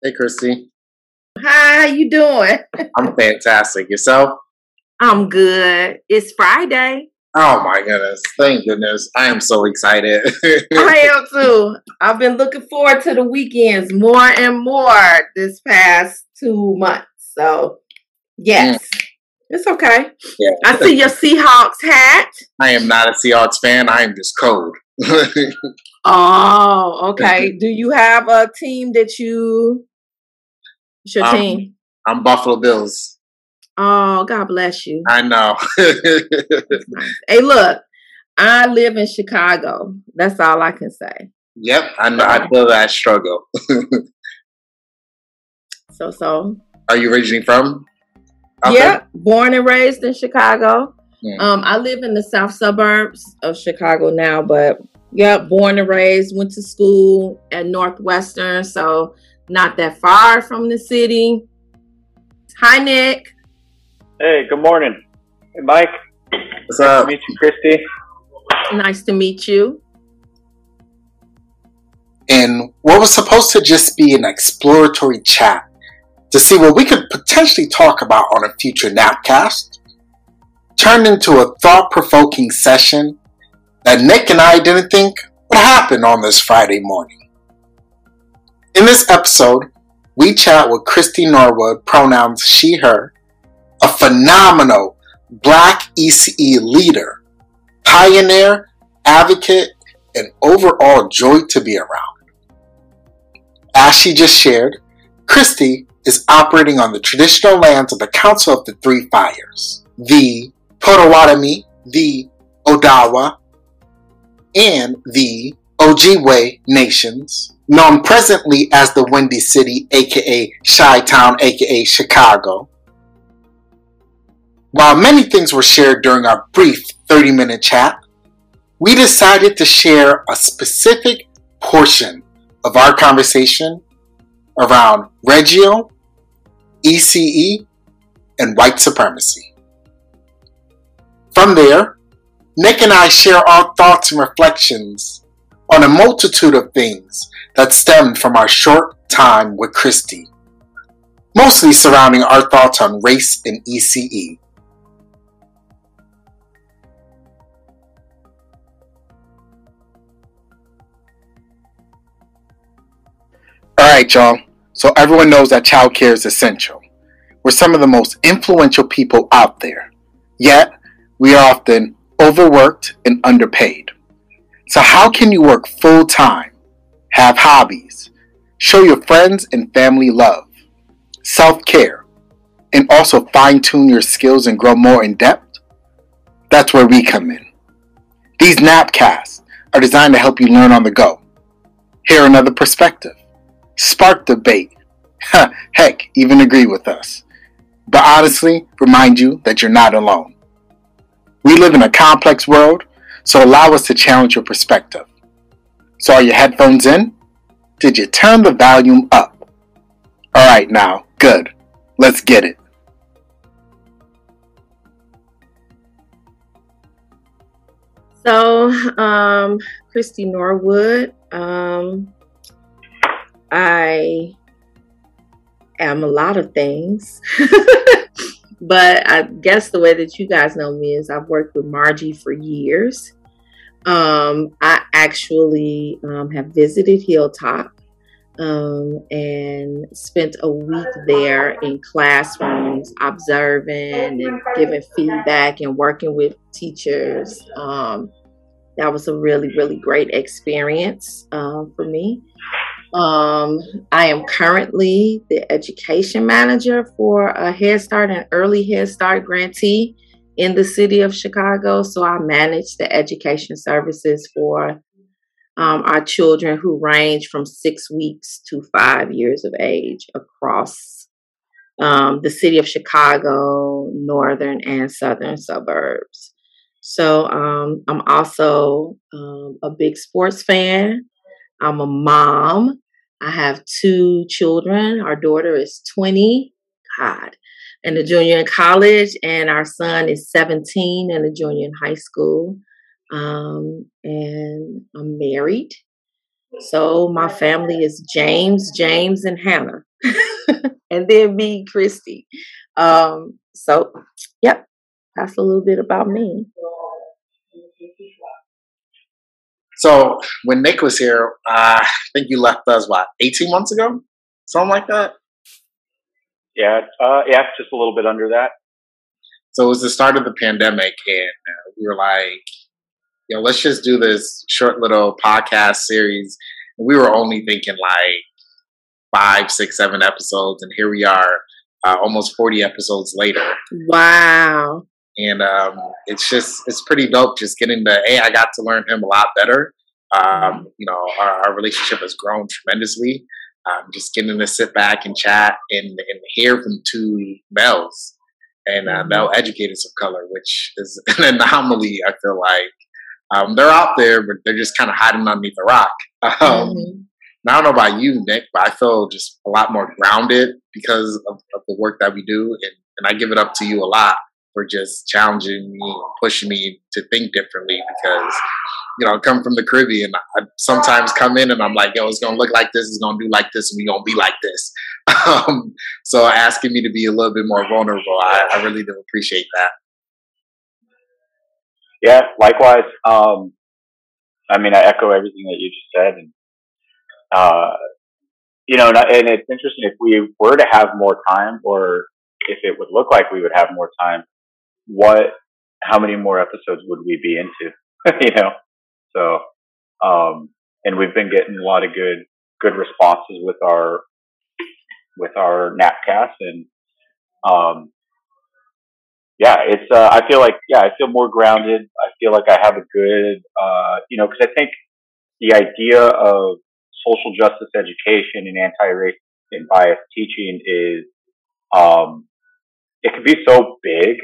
Hey, Kristie. Hi, how you doing? I'm fantastic. Yourself? I'm good. It's Friday. Oh my goodness. Thank goodness. I am so excited. I am too. I've been looking forward to the weekends more and more this past two months. So, yes. Mm. It's okay. Yeah. I see your Seahawks hat. I am not a Seahawks fan. I am just cold. oh, okay. Do you have a team that you? What's your um, team? I'm Buffalo Bills. Oh, God bless you. I know. hey, look, I live in Chicago. That's all I can say. Yep, I know. I feel that struggle. so, so. Are you originally from? Yeah, born and raised in Chicago. Mm. Um, I live in the south suburbs of Chicago now, but yeah, born and raised, went to school at Northwestern, so not that far from the city. Hi, Nick. Hey, good morning. Hey, Mike. What's up? Nice to meet you, Kristie. Nice to meet you. And what was supposed to just be an exploratory chat to see what we could potentially talk about on a future Napcast turned into a thought provoking session that Nick and I didn't think would happen on this Friday morning. In this episode, we chat with Kristie Norwood, pronouns she, her, a phenomenal black ECE leader, pioneer, advocate, and overall joy to be around. As she just shared, Kristie is operating on the traditional lands of the Council of the Three Fires, the Potawatomi, the Odawa, and the Ojibwe nations, known presently as the Windy City, aka Chi Town, aka Chicago. While many things were shared during our brief 30 minute chat, we decided to share a specific portion of our conversation around Reggio, ECE, and white supremacy. From there, Nick and I share our thoughts and reflections on a multitude of things that stemmed from our short time with Kristie, mostly surrounding our thoughts on race and ECE. All right, y'all. So everyone knows that childcare is essential. We're some of the most influential people out there. Yet, we are often overworked and underpaid. So, how can you work full time, have hobbies, show your friends and family love, self care, and also fine tune your skills and grow more in depth? That's where we come in. These napcasts are designed to help you learn on the go, hear another perspective, spark debate, heck, even agree with us. But honestly, remind you that you're not alone. We live in a complex world, so allow us to challenge your perspective. So, are your headphones in? Did you turn the volume up? Alright, now, good. Let's get it. So, um, Kristie Norwood, um, I am a lot of things. but I guess the way that you guys know me is I've worked with Margie for years. Um, I actually um, have visited Hilltop um, and spent a week there in classrooms observing and giving feedback and working with teachers. Um, that was a really, really great experience uh, for me. Um, I am currently the education manager for a Head Start and Early Head Start grantee in the city of Chicago. So I manage the education services for um, our children who range from six weeks to five years of age across um, the city of Chicago, northern and southern suburbs. So um, I'm also um, a big sports fan. I'm a mom. I have two children. Our daughter is 20, God, and a junior in college, and our son is 17 and a junior in high school. Um, and I'm married. So my family is James, James, and Hannah. and then me, Kristie. Um, so, yep, that's a little bit about me. So when Nick was here, uh, I think you left us what, eighteen months ago, something like that. Yeah, uh, yeah, just a little bit under that. So it was the start of the pandemic, and uh, we were like, you know, let's just do this short little podcast series. We were only thinking like five, six, seven episodes, and here we are, uh, almost forty episodes later. Wow. And um, it's just it's pretty dope just getting the hey, I got to learn him a lot better. Um, you know, our, our relationship has grown tremendously. Um, just getting to sit back and chat and, and hear from two males and uh, male educators of color, which is an anomaly. I feel like um, they're out there, but they're just kind of hiding underneath a rock. Um, Mhm. and I don't know about you, Nick, but I feel just a lot more grounded because of, of the work that we do, and, and I give it up to you a lot just challenging me, pushing me to think differently. Because you know, I come from the Caribbean, I sometimes come in and I'm like, "Yo, it's gonna look like this, it's gonna do like this, and we gonna be like this." Um, so asking me to be a little bit more vulnerable, I, I really do appreciate that. Yeah, likewise. Um, I mean, I echo everything that you just said, and uh, you know, and it's interesting if we were to have more time, or if it would look like we would have more time, what, how many more episodes would we be into? you know, so, um, and we've been getting a lot of good, good responses with our, with our Napcast, and um, yeah, it's. Uh, I feel like yeah, I feel more grounded. I feel like I have a good, uh, you know, because I think the idea of social justice education and anti-racist and bias teaching is, um, it can be so big,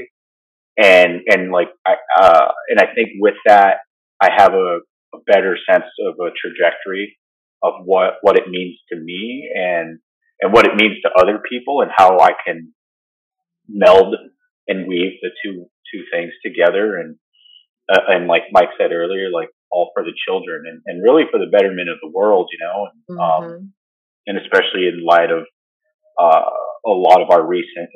and and like I uh, and I think with that I have a, a better sense of a trajectory of what what it means to me and and what it means to other people and how I can meld and weave the two two things together and uh, and like Mike said earlier, like all for the children and, and really for the betterment of the world, you know, and, um, Mhm. and especially in light of uh, a lot of our recent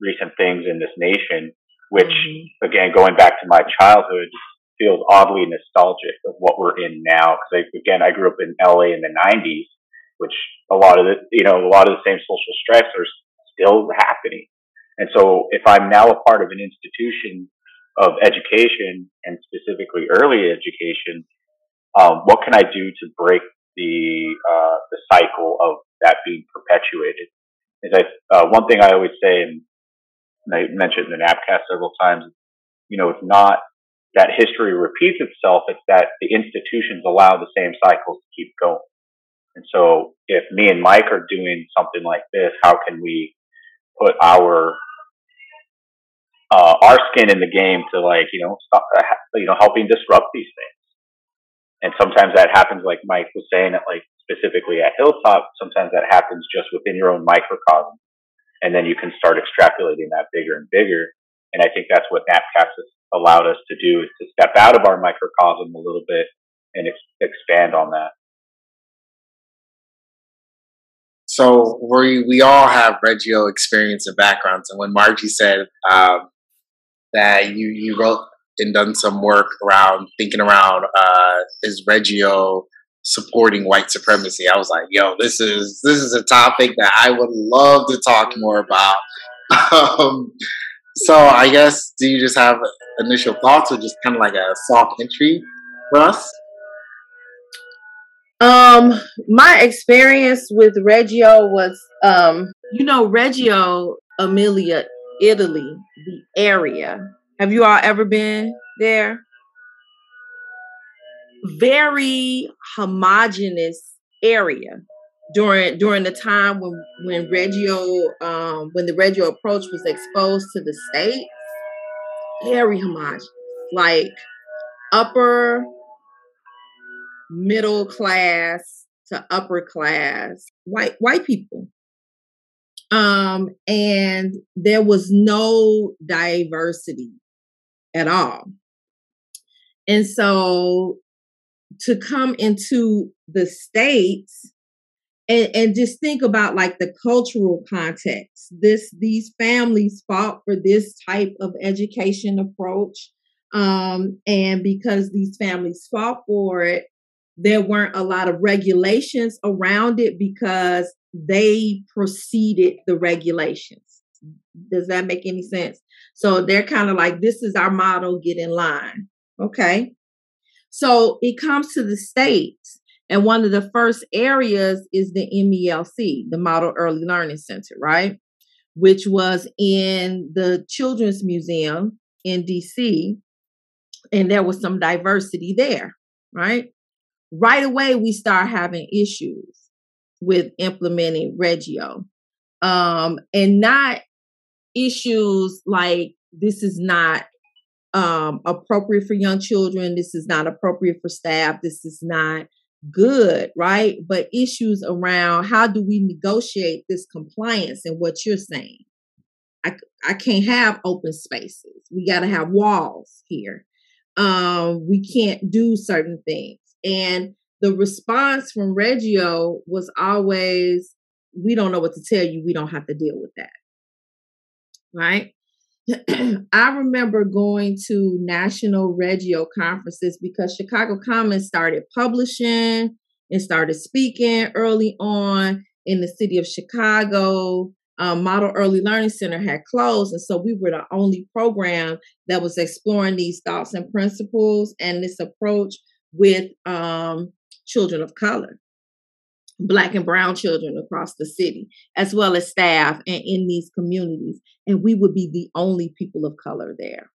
recent things in this nation, which Mhm. again going back to my childhood feels oddly nostalgic of what we're in now because again I grew up in LA in the 90s, which a lot of the you know a lot of the same social stress are still happening. And so if I'm now a part of an institution of education and specifically early education, um, what can I do to break the uh, the cycle of that being perpetuated? Is I uh, one thing I always say, and I mentioned in the Napcast several times. You know, it's not that history repeats itself; it's that the institutions allow the same cycles to keep going. And so, if me and Mike are doing something like this, how can we put our uh, our skin in the game to like you know stop, you know helping disrupt these things. And sometimes that happens, like Mike was saying, at like specifically at Hilltop. Sometimes that happens just within your own microcosm, and then you can start extrapolating that bigger and bigger. And I think that's what Napcast has allowed us to do is to step out of our microcosm a little bit and ex- expand on that. So we we all have Reggio experience and backgrounds, and when Margie said um, that you you wrote and done some work around thinking around uh, is Reggio supporting white supremacy, I was like, yo, this is this is a topic that I would love to talk more about. um, so I guess do you just have initial thoughts, or just kind of like a soft entry for us? Um, my experience with Reggio was, um, you know, Reggio Emilia, Italy, the area. Have you all ever been there? Very homogenous area during during the time when when Reggio um when the Reggio approach was exposed to the states. Very homogenous, like upper middle class to upper class white white people. Um and there was no diversity at all. And so to come into the states and, and just think about like the cultural context. This these families fought for this type of education approach. Um, and because these families fought for it, there weren't a lot of regulations around it because they preceded the regulations. Does that make any sense? So they're kind of like, this is our model, get in line. Okay. So it comes to the states. And one of the first areas is the MELC, the Model Early Learning Center, right? Which was in the Children's Museum in DC. And there was some diversity there, right? Right away, we start having issues with implementing Reggio. Um, and not issues like this is not um, appropriate for young children, this is not appropriate for staff, this is not good, right? But issues around how do we negotiate this compliance and what you're saying. I, I can't have open spaces. We got to have walls here. Um, we can't do certain things. And the response from Reggio was always, we don't know what to tell you. We don't have to deal with that right? I remember going to national Reggio conferences because Chicago Commons started publishing and started speaking early on in the city of Chicago. Um, Model Early Learning Center had closed, and so we were the only program that was exploring these thoughts and principles and this approach with um, children of color black and brown children across the city, as well as staff and in these communities. And we would be the only people of color there.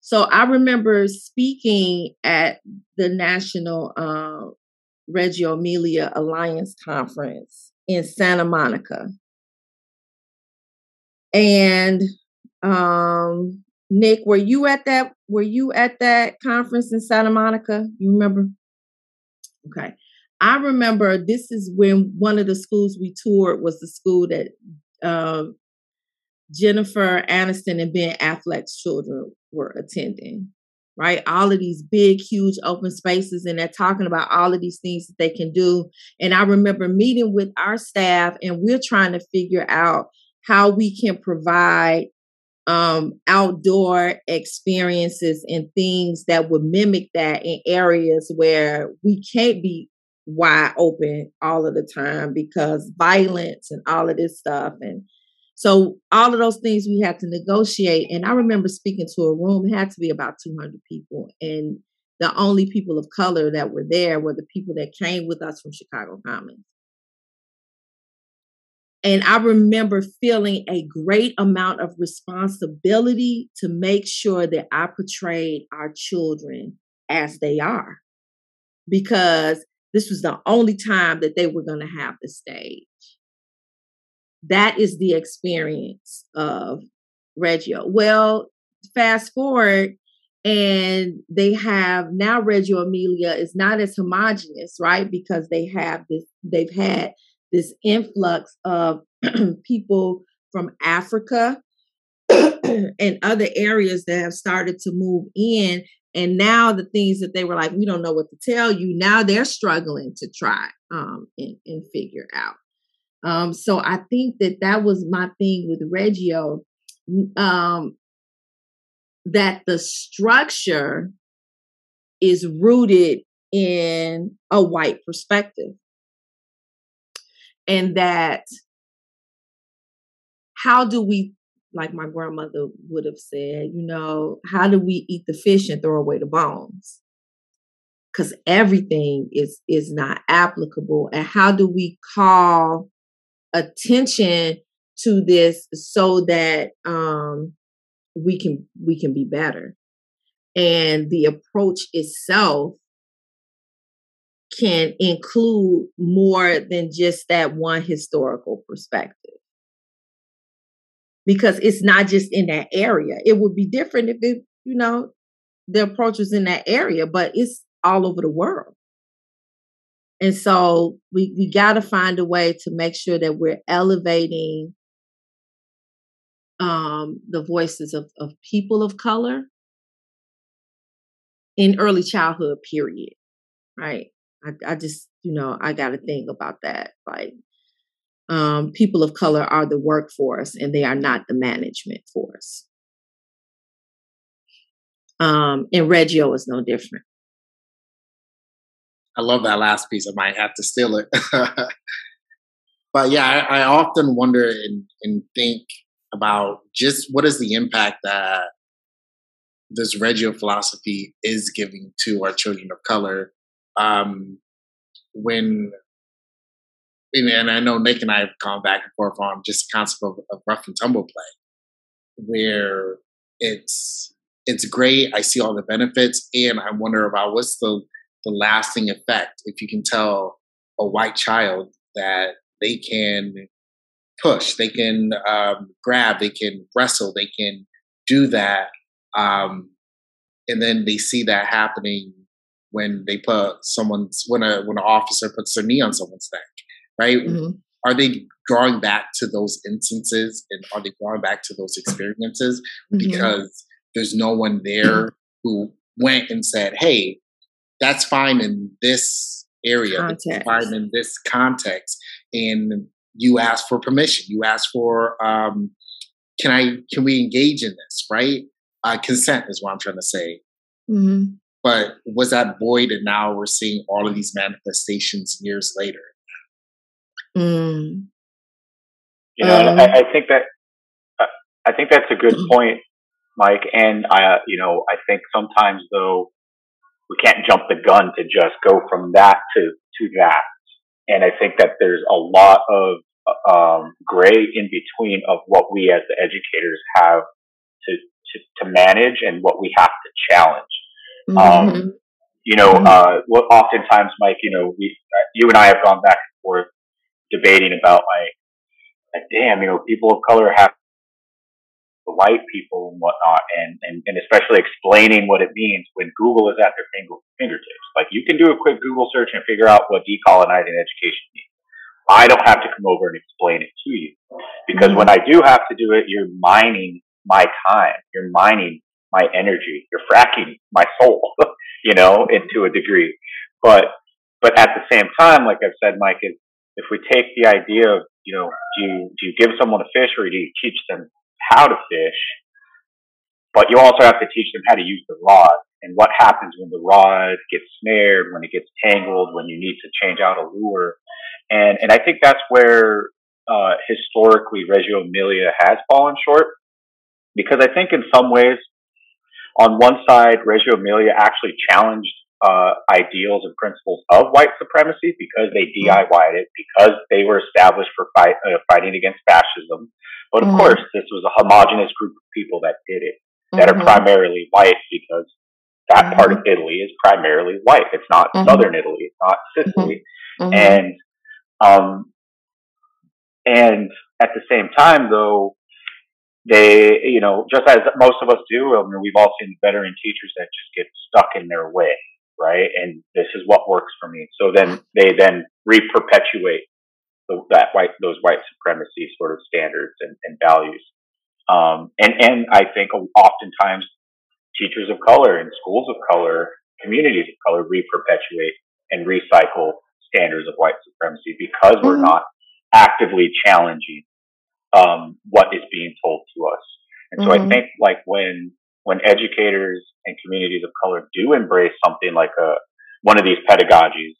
So I remember speaking at the National uh, Reggio Emilia Alliance Conference in Santa Monica. And um, Nick, were you at that? Were you at that conference in Santa Monica? You remember? Okay. I remember this is when one of the schools we toured was the school that uh, Jennifer Aniston and Ben Affleck's children were attending. Right, all of these big, huge open spaces, and they're talking about all of these things that they can do. And I remember meeting with our staff, and we're trying to figure out how we can provide um, outdoor experiences and things that would mimic that in areas where we can't be wide open all of the time because violence and all of this stuff. And so all of those things we had to negotiate. And i remember speaking to a room had to be about 200 people. And the only people of color that were there were the people that came with us from chicago commons. And i remember feeling a great amount of responsibility to make sure that i portrayed our children as they are. Because this was the only time that they were going to have the stage. That is the experience of Reggio. Well, fast forward, and they have now Reggio Emilia is not as homogenous, right? Because they have this, they've had this influx of people from Africa and other areas that have started to move in and now the things that they were like, we don't know what to tell you, now they're struggling to try um, and, and figure out. Um, so I think that that was my thing with Reggio, um, that the structure is rooted in a white perspective. And that how do we like my grandmother would have said, you know, how do we eat the fish and throw away the bones? Because everything is is not applicable. And how do we call attention to this so that um, we can we can be better? And the approach itself can include more than just that one historical perspective because it's not just in that area. It would be different if it, you know, the approach was in that area, but it's all over the world. And so we, we got to find a way to make sure that we're elevating um, the voices of, of people of color in early childhood, period. Right. I, I just, you know, I got to think about that. Like, um, people of color are the workforce and they are not the management force. Um, and Reggio is no different. I love that last piece. I might have to steal it. but yeah, I, I often wonder and, and think about just what is the impact that this Reggio philosophy is giving to our children of color. Um, when and, I know Nick and I have gone back and forth on just the concept of, of rough and tumble play, where it's it's great. I see all the benefits, and I wonder about what's the the lasting effect if you can tell a white child that they can push, they can um, grab, they can wrestle, they can do that, um, and then they see that happening when they put someone's when a when an officer puts their knee on someone's neck, right? Mm-hmm. Are they drawing back to those instances and are they drawing back to those experiences mm-hmm. because there's no one there who went and said, "Hey, that's fine in this area, that's fine in this context," and you ask for permission. You ask for, um, "Can I? Can we engage in this?" Right? Uh, consent is what I'm trying to say. Mm-hmm. But was that void, and now we're seeing all of these manifestations years later? Mm. You know, um, I, I, think that I think that's a good point, Mike. And I, you know, I think sometimes though we can't jump the gun to just go from that to to that. And I think that there's a lot of um, gray in between of what we as the educators have to to, to manage and what we have to challenge. Um, mm-hmm. Um, you know, mm-hmm. uh, oftentimes, Mike, you know, we, uh, you and I have gone back and forth debating about like, like, damn, you know, people of color have the white people and whatnot, and, and, and especially explaining what it means when Google is at their finger, fingertips. Like, you can do a quick Google search and figure out what decolonizing education means. I don't have to come over and explain it to you because mm-hmm. when I do have to do it, you're mining my time. You're mining my energy. You're fracking my soul, you know, into a degree. But, but at the same time, like I've said, Mike, is if we take the idea of, you know, do you, do you give someone a fish or do you teach them how to fish? But you also have to teach them how to use the rod and what happens when the rod gets snared, when it gets tangled, when you need to change out a lure. And, and I think that's where, uh, historically Reggio Emilia has fallen short because I think in some ways on one side, Reggio Emilia actually challenged uh, ideals and principles of white supremacy because they mm-hmm. DIYed it, because they were established for fight, uh, fighting against fascism. But of mm-hmm. course, this was a homogenous group of people that did it, that mm-hmm. are primarily white because that mm-hmm. part of Italy is primarily white. It's not mm-hmm. southern Italy. It's not Sicily. Mm-hmm. And, um, and at the same time, though, they, you know, just as most of us do, I mean, we've all seen veteran teachers that just get stuck in their way, right? And this is what works for me. So then they then re-perpetuate the, that white, those white supremacy sort of standards and, and values. Um, and, and I think oftentimes teachers of color and schools of color, communities of color re-perpetuate and recycle standards of white supremacy because we're mm-hmm. not actively challenging um, what is being told to us. And so mm-hmm. I think like when when educators and communities of color do embrace something like a one of these pedagogies,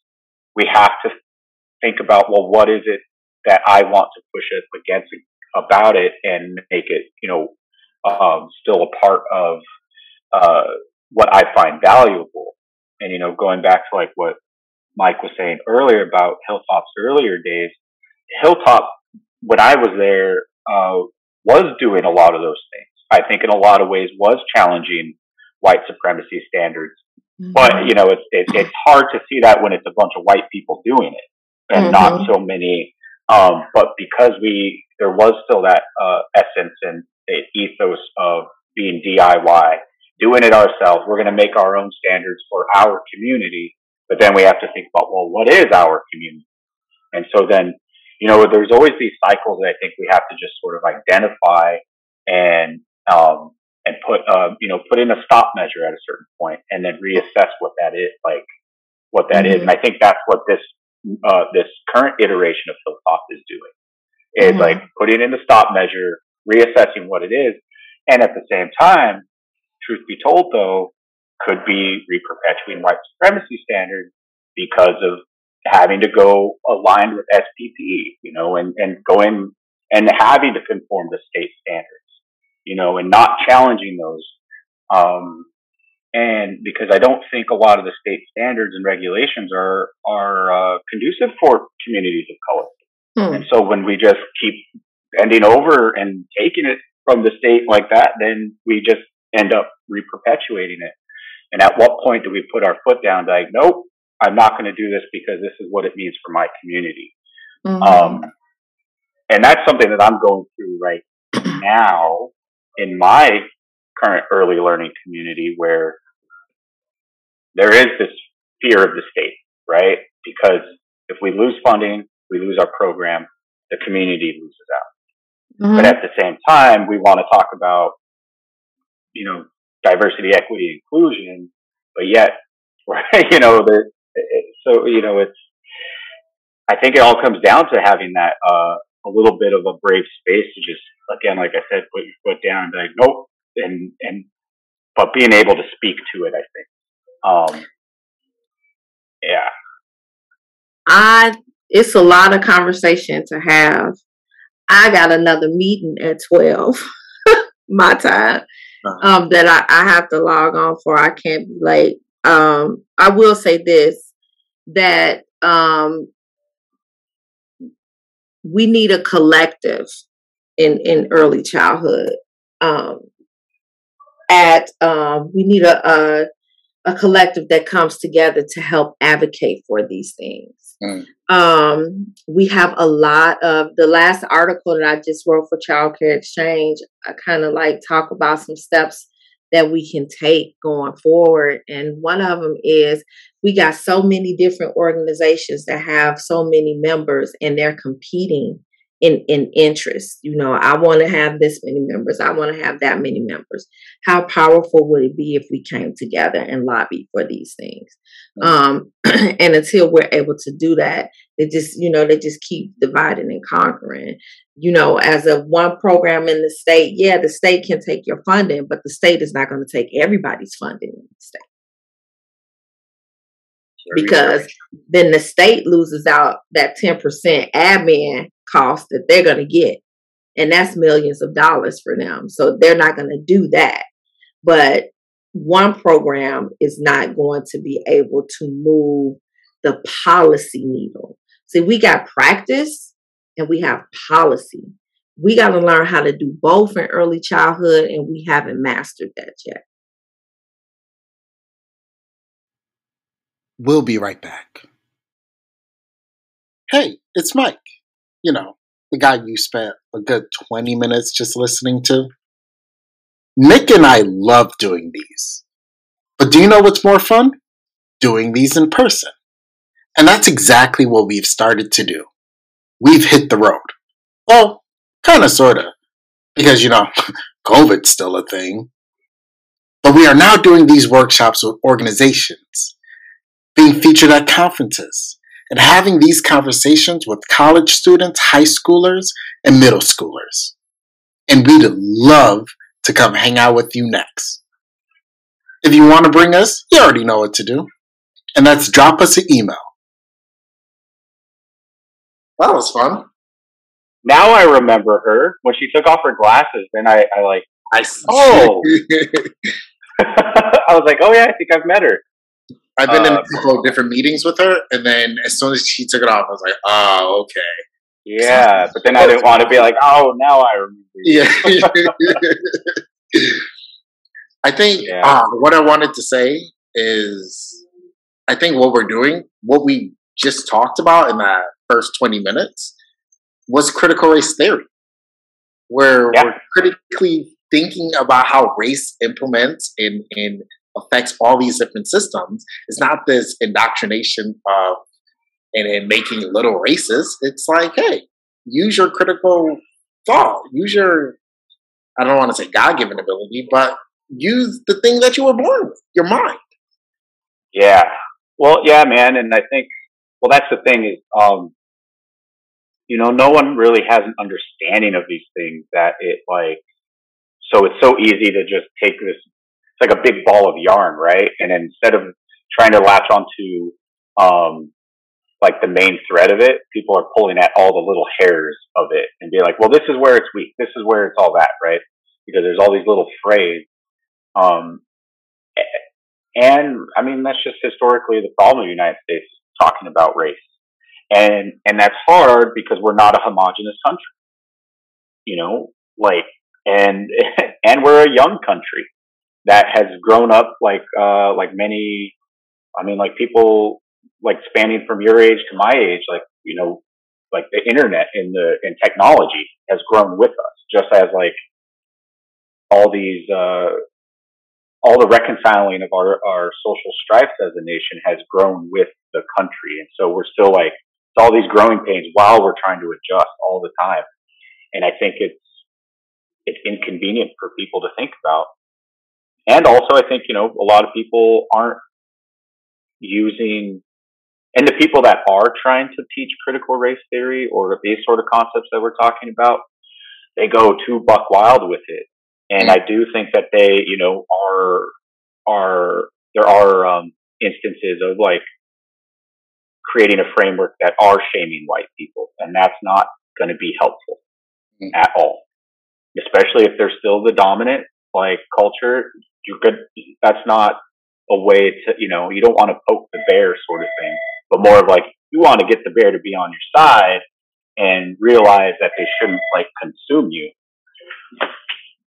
we have to think about well, what is it that I want to push it against about it and make it, you know, um, still a part of uh, what I find valuable. And you know, going back to like what Mike was saying earlier about Hilltop's earlier days, Hilltop when I was there, uh, was doing a lot of those things. I think in a lot of ways was challenging white supremacy standards. Mm-hmm. But, you know, it's, it, it's hard to see that when it's a bunch of white people doing it and mm-hmm. not so many. Um, but because we, there was still that, uh, essence and ethos of being DIY, doing it ourselves. We're going to make our own standards for our community. But then we have to think about, well, what is our community? And so then you know, there's always these cycles that I think we have to just sort of identify and, um, and put, uh, you know, put in a stop measure at a certain point and then reassess what that is. Like, what that mm-hmm. is. And I think that's what this uh, this current iteration of Hilltop is doing is mm-hmm. like putting in the stop measure, reassessing what it is, and at the same time, truth be told, though, could be reperpetuating white supremacy standards because of having to go aligned with SPP, you know, and, and going and having to conform to state standards, you know, and not challenging those. Um, and because I don't think a lot of the state standards and regulations are are uh, conducive for communities of color. Hmm. And so when we just keep bending over and taking it from the state like that, then we just end up reperpetuating it. And at what point do we put our foot down, like, nope, I'm not going to do this because this is what it means for my community. Mm-hmm. Um, and that's something that I'm going through right now in my current early learning community where there is this fear of the state, right? Because if we lose funding, we lose our program, the community loses out. Mm-hmm. But at the same time, we want to talk about, you know, diversity, equity, inclusion, but yet, right, you know, the, so, you know, it's, I think it all comes down to having that, uh, a little bit of a brave space to just, again, like I said, put your foot down and be like, nope. And, and, but being able to speak to it, I think. Um, yeah. I, it's a lot of conversation to have. I got another meeting at 12, my time, uh-huh. um, that I, I have to log on for. I can't be late. Um, I will say this that um, we need a collective in in early childhood. Um, at um, we need a, a a collective that comes together to help advocate for these things. Mm. Um, we have a lot of the last article that I just wrote for Child Care Exchange. I kind of like talk about some steps that we can take going forward. And one of them is we got so many different organizations that have so many members and they're competing in in interest. You know i want to have this many members. I want to have that many members. How powerful would it be if we came together and lobbied for these things? Mm-hmm. um and until we're able to do that they just you know they just keep dividing and conquering. You know as a one program in the state yeah the state can take your funding but the state is not going to take everybody's funding in the state. Because then the state loses out that 10% admin cost that they're going to get. And that's millions of dollars for them. So they're not going to do that. But one program is not going to be able to move the policy needle. See, we got practice and we have policy. We got to learn how to do both in early childhood, and we haven't mastered that yet. We'll be right back. Hey, it's Mike you know, the guy you spent a good 20 minutes just listening to. Nick and I love doing these. But do you know what's more fun? Doing these in person. And that's exactly what we've started to do. We've hit the road. Well, kind of, sort of. Because, you know, COVID's still a thing. But we are now doing these workshops with organizations, being featured at conferences, and having these conversations with college students, high schoolers, and middle schoolers. And we'd love to come hang out with you next. If you want to bring us, you already know what to do. And that's drop us an email. That was fun. Now I remember her when she took off her glasses. Then I, I like, I oh, I was like, oh yeah, I think I've met her. I've been uh, in a couple of different meetings with her, and then as soon as she took it off, I was like, "Oh, okay." Yeah, but then I didn't want to be like, "Oh, now I remember." Yeah. I think yeah. uh, what I wanted to say is, I think what we're doing, what we just talked about in that first twenty minutes, was critical race theory, where yeah. we're critically thinking about how race implements in in affects all these different systems. It's not this indoctrination of and, and making little races. It's like, hey, use your critical thought, use your I don't want to say God given ability, but use the thing that you were born with, your mind. Yeah. Well, yeah, man, and I think well, that's the thing is, um, you know, no one really has an understanding of these things that it like. So it's so easy to just take this. It's like a big ball of yarn, right? And instead of trying to latch onto um, like the main thread of it, people are pulling at all the little hairs of it and be like, well, this is where it's weak. This is where it's all that, right? Because there's all these little frays. Um, and I mean, that's just historically the problem of the United States talking about race. And, and that's hard because we're not a homogenous country. You know, like, and, and we're a young country that has grown up like, uh, like many, I mean, like people like spanning from your age to my age, like, you know, like the internet and the, and technology has grown with us, just as like all these, uh, all the reconciling of our, our social strifes as a nation has grown with the country. And so we're still like, it's all these growing pains while we're trying to adjust all the time. And I think it's, it's inconvenient for people to think about. And also I think, you know, a lot of people aren't using, and the people that are trying to teach critical race theory or these sort of concepts that we're talking about, they go too buck wild with it and I do think that they, you know, are, are, there are, um, instances of like creating a framework that are shaming white people. And that's not going to be helpful mm-hmm. at all, especially if they're still the dominant like culture. You're good. That's not a way to, you know, you don't want to poke the bear sort of thing, but more of like, you want to get the bear to be on your side and realize that they shouldn't like consume you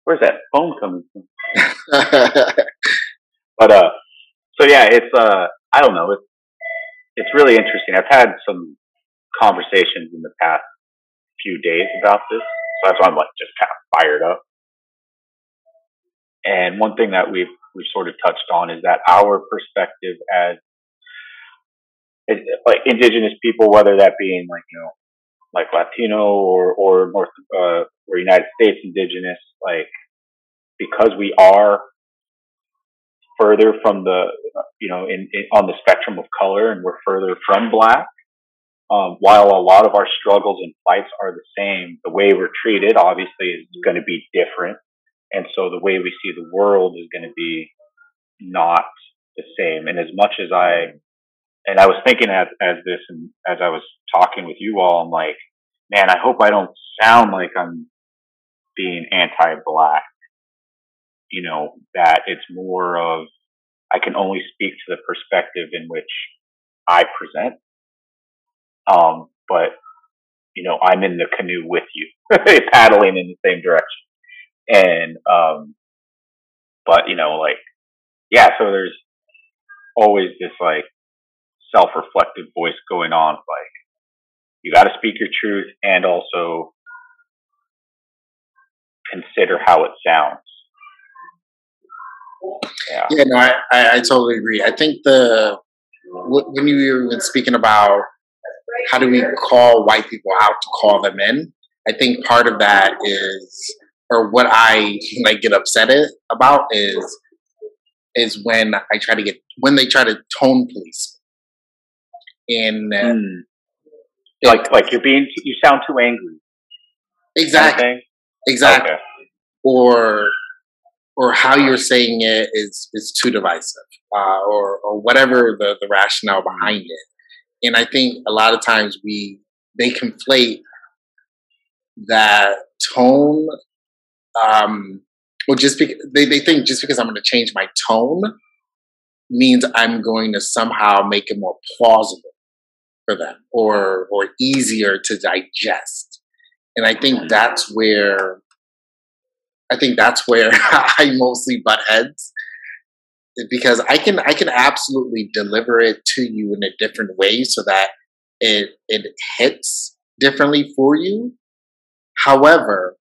where's that phone coming from? but uh, so yeah, it's uh, I don't know, it's it's really interesting. I've had some conversations in the past few days about this, so that's why I'm like just kind of fired up. And one thing that we've we've sort of touched on is that our perspective as like indigenous people, whether that being like you know like Latino or or North uh, or United States indigenous, like because we are further from the you know in, in on the spectrum of color and we're further from black. Um, while a lot of our struggles and fights are the same, the way we're treated obviously is going to be different, and so the way we see the world is going to be not the same. And as much as I and I was thinking as, as this and as I was talking with you all, I'm like, man, I hope I don't sound like I'm being anti-black. You know, that it's more of, I can only speak to the perspective in which I present. Um, but, you know, I'm in the canoe with you, paddling in the same direction. And, um, but, you know, like, yeah, so there's always this like self-reflective voice going on, like, you got to speak your truth and also consider how it sounds. Yeah, yeah no, I, I, I totally agree. I think the when you were speaking about how do we call white people out to call them in, I think part of that is, or what I like get upset about is, is when I try to get when they try to tone police. And mm like like you're being you sound too angry. Exactly. Exactly. Okay. Or or how you're saying it is is too divisive, uh, or or whatever the the rationale behind it. And I think a lot of times we they conflate that tone. Um, well, just because they, they think just because I'm going to change my tone means I'm going to somehow make it more plausible for them or or easier to digest. And I think that's where I think that's where I mostly butt heads because I can I can absolutely deliver it to you in a different way so that it it hits differently for you. However,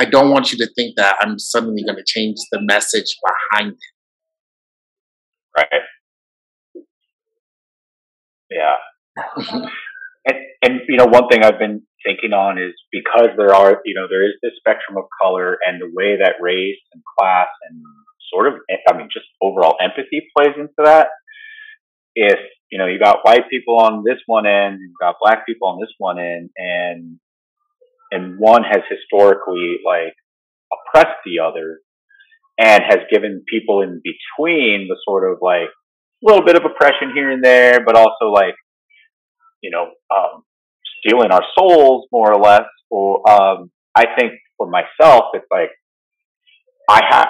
I don't want you to think that I'm suddenly going to change the message behind it. Right. Yeah. and, and, you know, one thing I've been thinking on is because there are, you know, there is this spectrum of color and the way that race and class and sort of, I mean, just overall empathy plays into that. if you know you got white people on this one end, you've got black people on this one end, and and one has historically like oppressed the other and has given people in between the sort of like a little bit of oppression here and there, but also like, you know, um, stealing our souls more or less. Or, um, I think for myself, it's like, I have,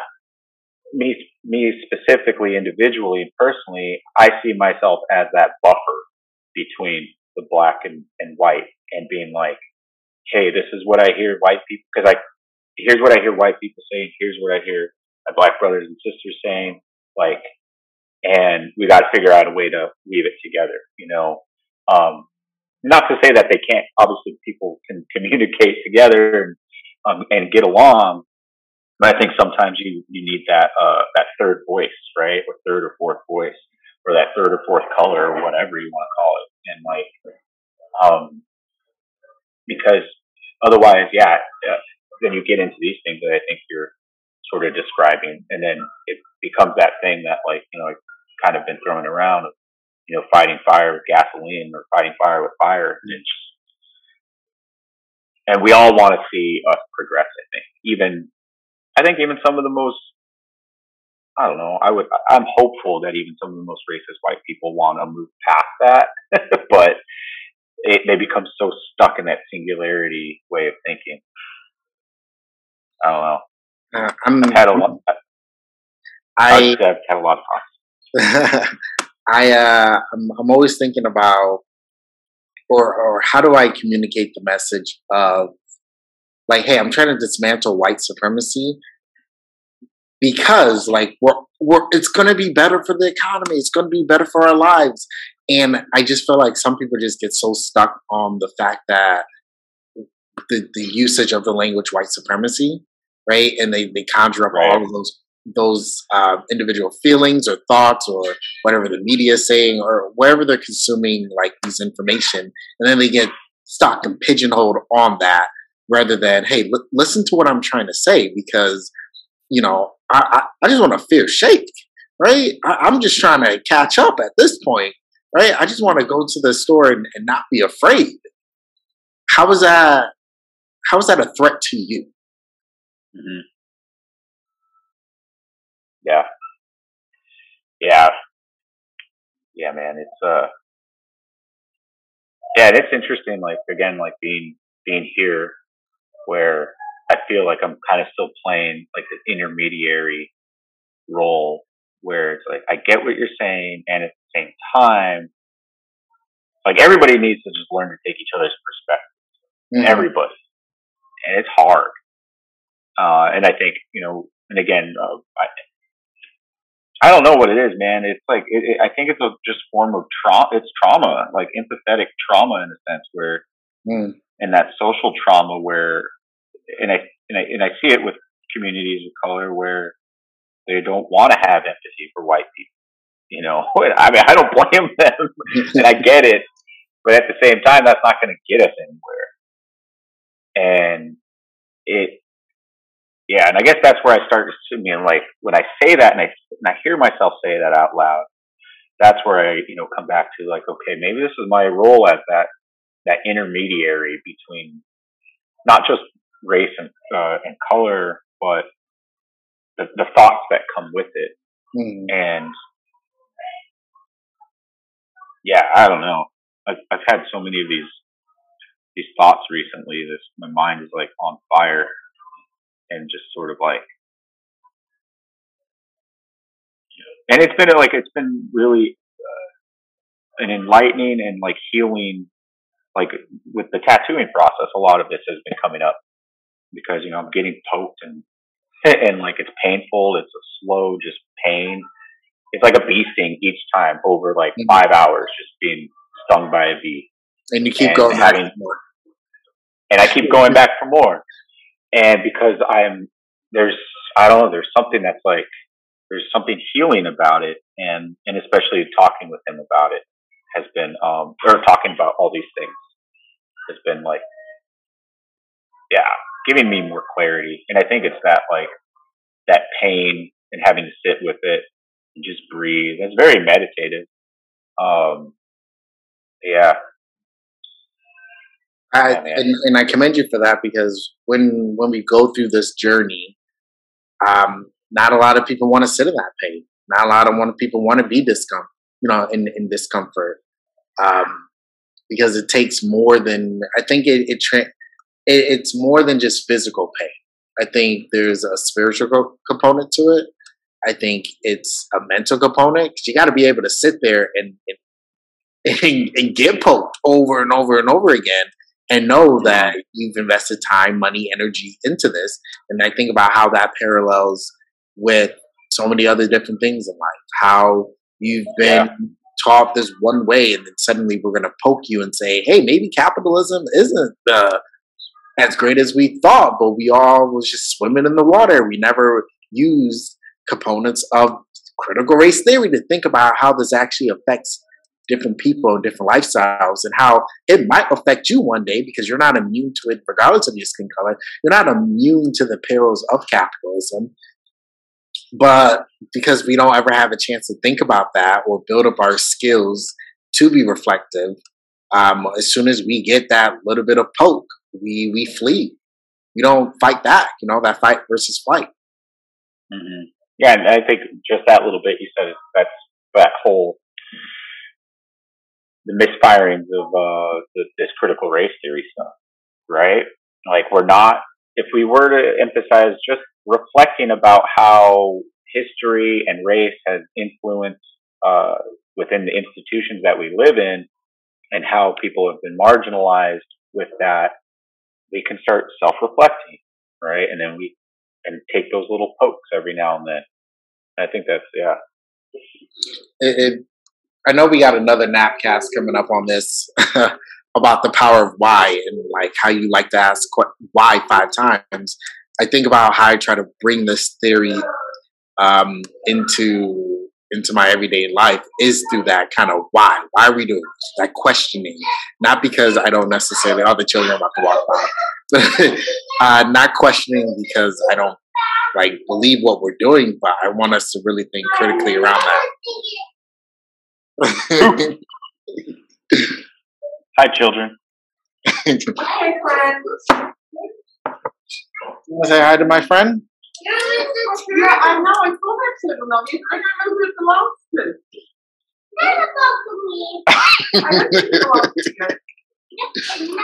me, me specifically, individually, and personally, I see myself as that buffer between the black and, and white and being like, hey, this is what I hear white people, because I, here's what I hear white people saying, here's what I hear my black brothers and sisters saying, like, and we got to figure out a way to weave it together, you know. Um, not to say that they can't, obviously people can communicate together and, um, and get along, but I think sometimes you, you need that, uh, that third voice, right? Or third or fourth voice, or that third or fourth color, or whatever you want to call it. And like, um, because otherwise, yeah, uh, then you get into these things that I think you're sort of describing, and then it becomes that thing that like you know kind of been thrown around you know fighting fire with gasoline or fighting fire with fire. It's, and we all want to see us progress. I think even I think even some of the most I don't know. I would. I'm hopeful that even some of the most racist white people want to move past that, but it, they become so stuck in that singularity way of thinking. I don't know. Uh, I'm, I've had a lot. I, I've had a lot of thoughts. I uh, I'm, I'm always thinking about, or or how do I communicate the message of, like, hey, I'm trying to dismantle white supremacy because, like, we're we're it's going to be better for the economy. It's going to be better for our lives, and I just feel like some people just get so stuck on the fact that the the usage of the language white supremacy right? And they, they conjure up right. all of those those uh, individual feelings or thoughts or whatever the media is saying or wherever they're consuming like these information, and then they get stuck and pigeonholed on that rather than hey, l- listen to what I'm trying to say because you know I I, just want to feel shake, right? I, I'm just trying to catch up at this point, right? I just want to go to the store and, and not be afraid. How is that? How is that a threat to you? Mm-hmm. Yeah. Yeah. Yeah, man. It's uh. Yeah, it's interesting. Like again, like being being here, where I feel like I'm kind of still playing like this intermediary role, where it's like I get what you're saying, and at the same time, like everybody needs to just learn to take each other's perspectives. Mm-hmm. Everybody, and it's hard. Uh, and I think, you know, and again, uh, I, I don't know what it is, man. It's like, it, it, I think it's a just form of trauma. It's trauma, like empathetic trauma in a sense where, mm. and that social trauma where, and I, and I, and I see it with communities of color where they don't want to have empathy for white people. You know, I mean, I don't blame them and I get it, but at the same time, that's not going to get us anywhere. And it, yeah, and I guess that's where I start to assuming, like, when I say that and I, and I hear myself say that out loud, that's where I, you know, come back to like, okay, maybe this is my role as that, that intermediary between not just race and, uh, and color, but the, the thoughts that come with it. Mm. And yeah, I don't know. I've, I've had so many of these, these thoughts recently. This, my mind is like on fire and just sort of like and it's been like it's been really uh, an enlightening and like healing like with the tattooing process a lot of this has been coming up because you know i'm getting poked and and like it's painful. It's a slow just pain. It's like a bee sting each time over like mm-hmm. five hours just being stung by a bee. And you keep and going having, back more. And i keep going back for more. And because I'm there's I don't know there's something that's like there's something healing about it, and and especially talking with him about it has been um or talking about all these things has been like yeah giving me more clarity, and I think it's that like that pain and having to sit with it and just breathe. It's very meditative. Um, yeah. I, Oh, and, and I commend you for that because when when we go through this journey, um, not a lot of people want to sit in that pain. Not a lot of people want to be discomfort, you know, in, in discomfort, um, because it takes more than I think it it, tra- it it's more than just physical pain. I think there's a spiritual co- component to it. I think it's a mental component because you got to be able to sit there and, and and and get poked over and over and over again and know that you've invested time, money, energy into this. And I think about how that parallels with so many other different things in life. How you've been taught this one way, and then suddenly we're going to poke you and say, "Hey, maybe capitalism isn't uh, as great as we thought, but we all was just swimming in the water. We never used components of critical race theory to think about how this actually affects." different people and different lifestyles and how it might affect you one day because you're not immune to it regardless of your skin color you're not immune to the perils of capitalism but because we don't ever have a chance to think about that or build up our skills to be reflective um, as soon as we get that little bit of poke we we flee we don't fight back you know that fight versus flight hmm Yeah, and I think just that little bit you said that's that whole the misfirings of uh, the, this critical race theory stuff, right? Like we're not. If we were to emphasize just reflecting about how history and race has influenced uh, within the institutions that we live in, and how people have been marginalized with that, we can start self-reflecting, right? And then we and take those little pokes every now and then. I think that's yeah. it, it I know we got another napcast coming up on this about the power of why and like how you like to ask why five times. I think about how I try to bring this theory um, into into my everyday life is through that kind of why. Why are we doing this? That questioning, not because I don't necessarily. All the children are about to walk by, uh, not questioning because I don't like believe what we're doing, but I want us to really think critically around that. Hi, children. you want to say hi to my friend? Yeah, I know. I told that to them. though. I don't know who it belongs to. I don't think it belongs to you.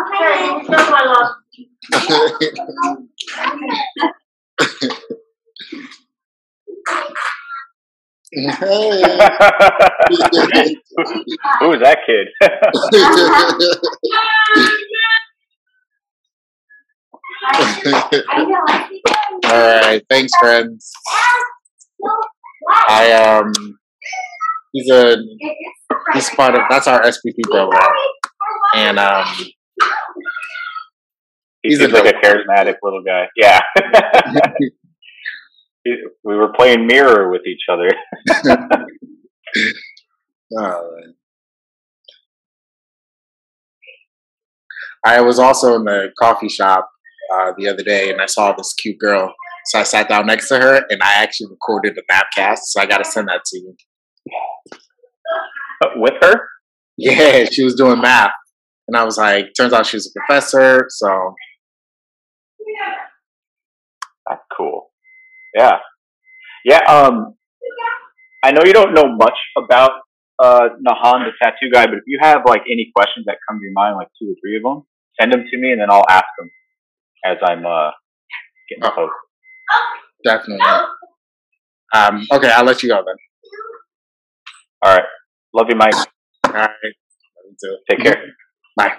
Okay, you know my love. hey. Who is that kid? All right, thanks, friends. I um, he's a he's part of that's our SPP program, and um, He's seems a like a charismatic little guy. Yeah. We were playing mirror with each other. Oh. I was also in the coffee shop uh, the other day, and I saw this cute girl. So I sat down next to her, and I actually recorded a napcast. So I got to send that to you. with her? Yeah, she was doing math, and I was like, turns out she was a professor. So That's cool. Yeah. Yeah. Um, I know you don't know much about uh, Nahan, the tattoo guy, but if you have like any questions that come to your mind, like two or three of them, send them to me, and then I'll ask them as I'm uh, getting Oh. posted. definitely. Um, okay, I'll let you go then. All right. Love you, Mike. All right. Love you too. Take care. Bye.